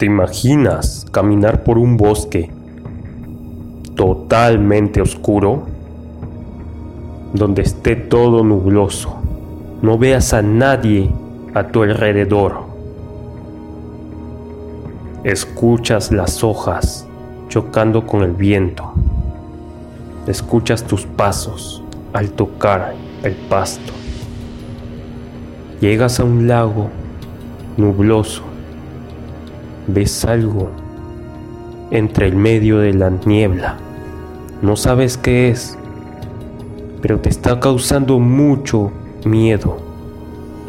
¿Te imaginas caminar por un bosque totalmente oscuro? Donde esté todo nubloso. No veas a nadie a tu alrededor. Escuchas las hojas chocando con el viento. Escuchas tus pasos al tocar el pasto. Llegas a un lago nubloso ves algo entre el medio de la niebla. No sabes qué es, pero te está causando mucho miedo.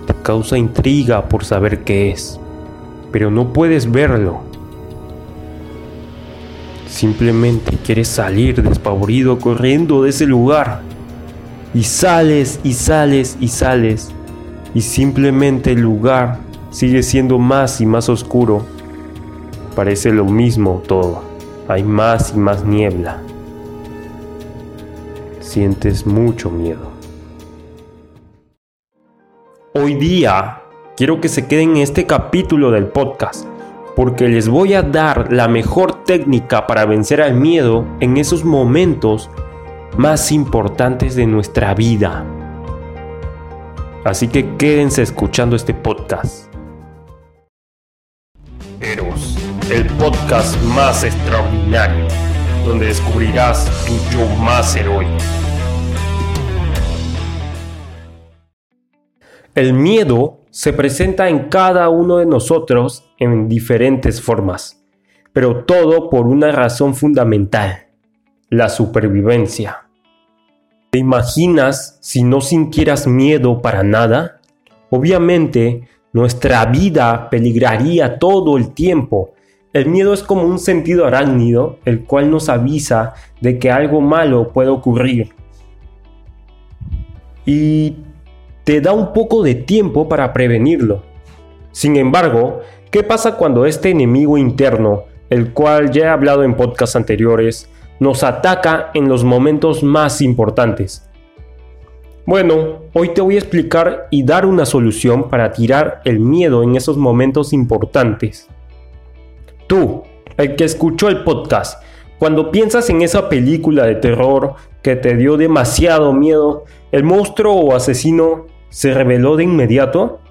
Te causa intriga por saber qué es, pero no puedes verlo. Simplemente quieres salir despavorido corriendo de ese lugar. Y sales y sales y sales. Y simplemente el lugar sigue siendo más y más oscuro parece lo mismo todo. Hay más y más niebla. Sientes mucho miedo. Hoy día quiero que se queden en este capítulo del podcast porque les voy a dar la mejor técnica para vencer al miedo en esos momentos más importantes de nuestra vida. Así que quédense escuchando este podcast el podcast más extraordinario, donde descubrirás tu yo más heroico. El miedo se presenta en cada uno de nosotros en diferentes formas, pero todo por una razón fundamental, la supervivencia. ¿Te imaginas si no sintieras miedo para nada? Obviamente, nuestra vida peligraría todo el tiempo el miedo es como un sentido arácnido, el cual nos avisa de que algo malo puede ocurrir. Y te da un poco de tiempo para prevenirlo. Sin embargo, ¿qué pasa cuando este enemigo interno, el cual ya he hablado en podcasts anteriores, nos ataca en los momentos más importantes? Bueno, hoy te voy a explicar y dar una solución para tirar el miedo en esos momentos importantes. Tú, el que escuchó el podcast, cuando piensas en esa película de terror que te dio demasiado miedo, ¿el monstruo o asesino se reveló de inmediato?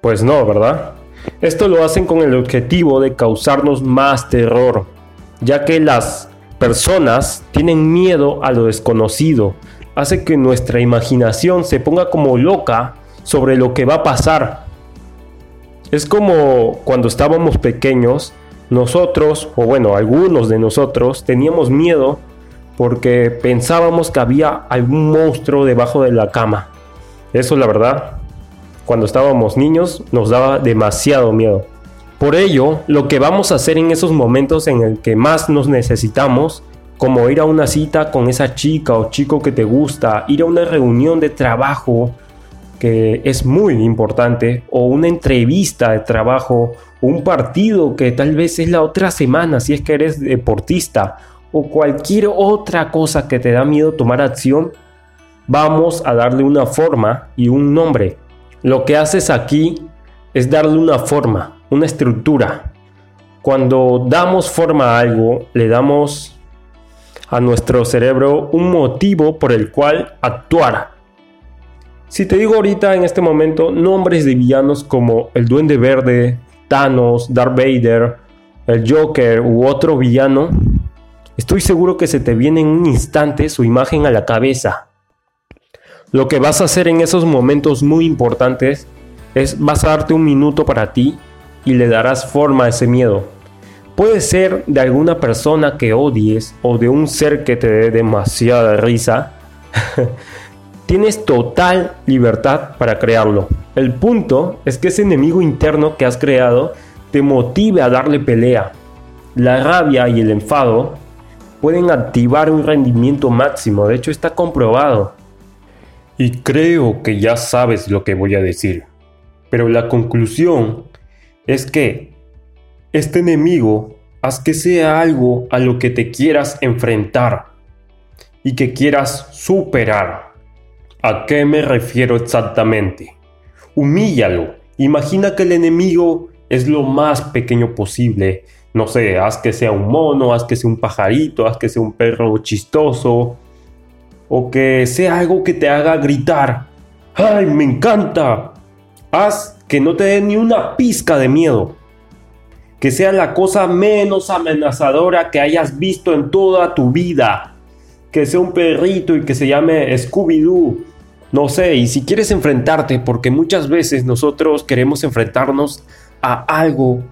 Pues no, ¿verdad? Esto lo hacen con el objetivo de causarnos más terror, ya que las personas tienen miedo a lo desconocido, hace que nuestra imaginación se ponga como loca sobre lo que va a pasar es como cuando estábamos pequeños, nosotros, o bueno, algunos de nosotros, teníamos miedo porque pensábamos que había algún monstruo debajo de la cama. Eso la verdad, cuando estábamos niños nos daba demasiado miedo. Por ello, lo que vamos a hacer en esos momentos en el que más nos necesitamos, como ir a una cita con esa chica o chico que te gusta, ir a una reunión de trabajo, que es muy importante, o una entrevista de trabajo, o un partido que tal vez es la otra semana si es que eres deportista, o cualquier otra cosa que te da miedo tomar acción, vamos a darle una forma y un nombre. Lo que haces aquí es darle una forma, una estructura. Cuando damos forma a algo, le damos a nuestro cerebro un motivo por el cual actuar si te digo ahorita en este momento nombres de villanos como el Duende Verde, Thanos, Darth Vader, el Joker u otro villano, estoy seguro que se te viene en un instante su imagen a la cabeza. Lo que vas a hacer en esos momentos muy importantes es vas a darte un minuto para ti y le darás forma a ese miedo. Puede ser de alguna persona que odies o de un ser que te dé demasiada risa. Tienes total libertad para crearlo. El punto es que ese enemigo interno que has creado te motive a darle pelea. La rabia y el enfado pueden activar un rendimiento máximo, de hecho está comprobado. Y creo que ya sabes lo que voy a decir. Pero la conclusión es que este enemigo haz que sea algo a lo que te quieras enfrentar y que quieras superar. ¿A qué me refiero exactamente? Humíllalo. Imagina que el enemigo es lo más pequeño posible. No sé, haz que sea un mono, haz que sea un pajarito, haz que sea un perro chistoso. O que sea algo que te haga gritar. ¡Ay, me encanta! Haz que no te dé ni una pizca de miedo. Que sea la cosa menos amenazadora que hayas visto en toda tu vida. Que sea un perrito y que se llame Scooby-Doo. No sé, y si quieres enfrentarte, porque muchas veces nosotros queremos enfrentarnos a algo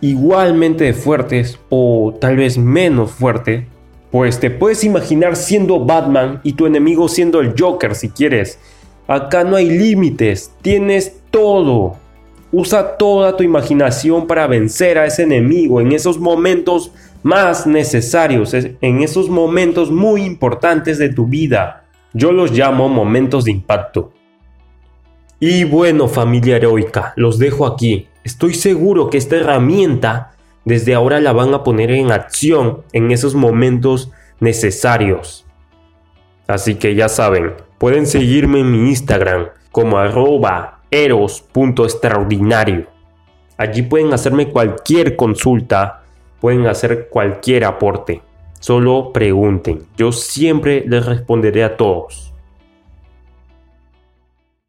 igualmente fuertes o tal vez menos fuerte, pues te puedes imaginar siendo Batman y tu enemigo siendo el Joker si quieres. Acá no hay límites, tienes todo. Usa toda tu imaginación para vencer a ese enemigo en esos momentos más necesarios, en esos momentos muy importantes de tu vida. Yo los llamo momentos de impacto. Y bueno, familia heroica, los dejo aquí. Estoy seguro que esta herramienta desde ahora la van a poner en acción en esos momentos necesarios. Así que ya saben, pueden seguirme en mi Instagram como arroba eros.extraordinario. Allí pueden hacerme cualquier consulta, pueden hacer cualquier aporte. Solo pregunten, yo siempre les responderé a todos.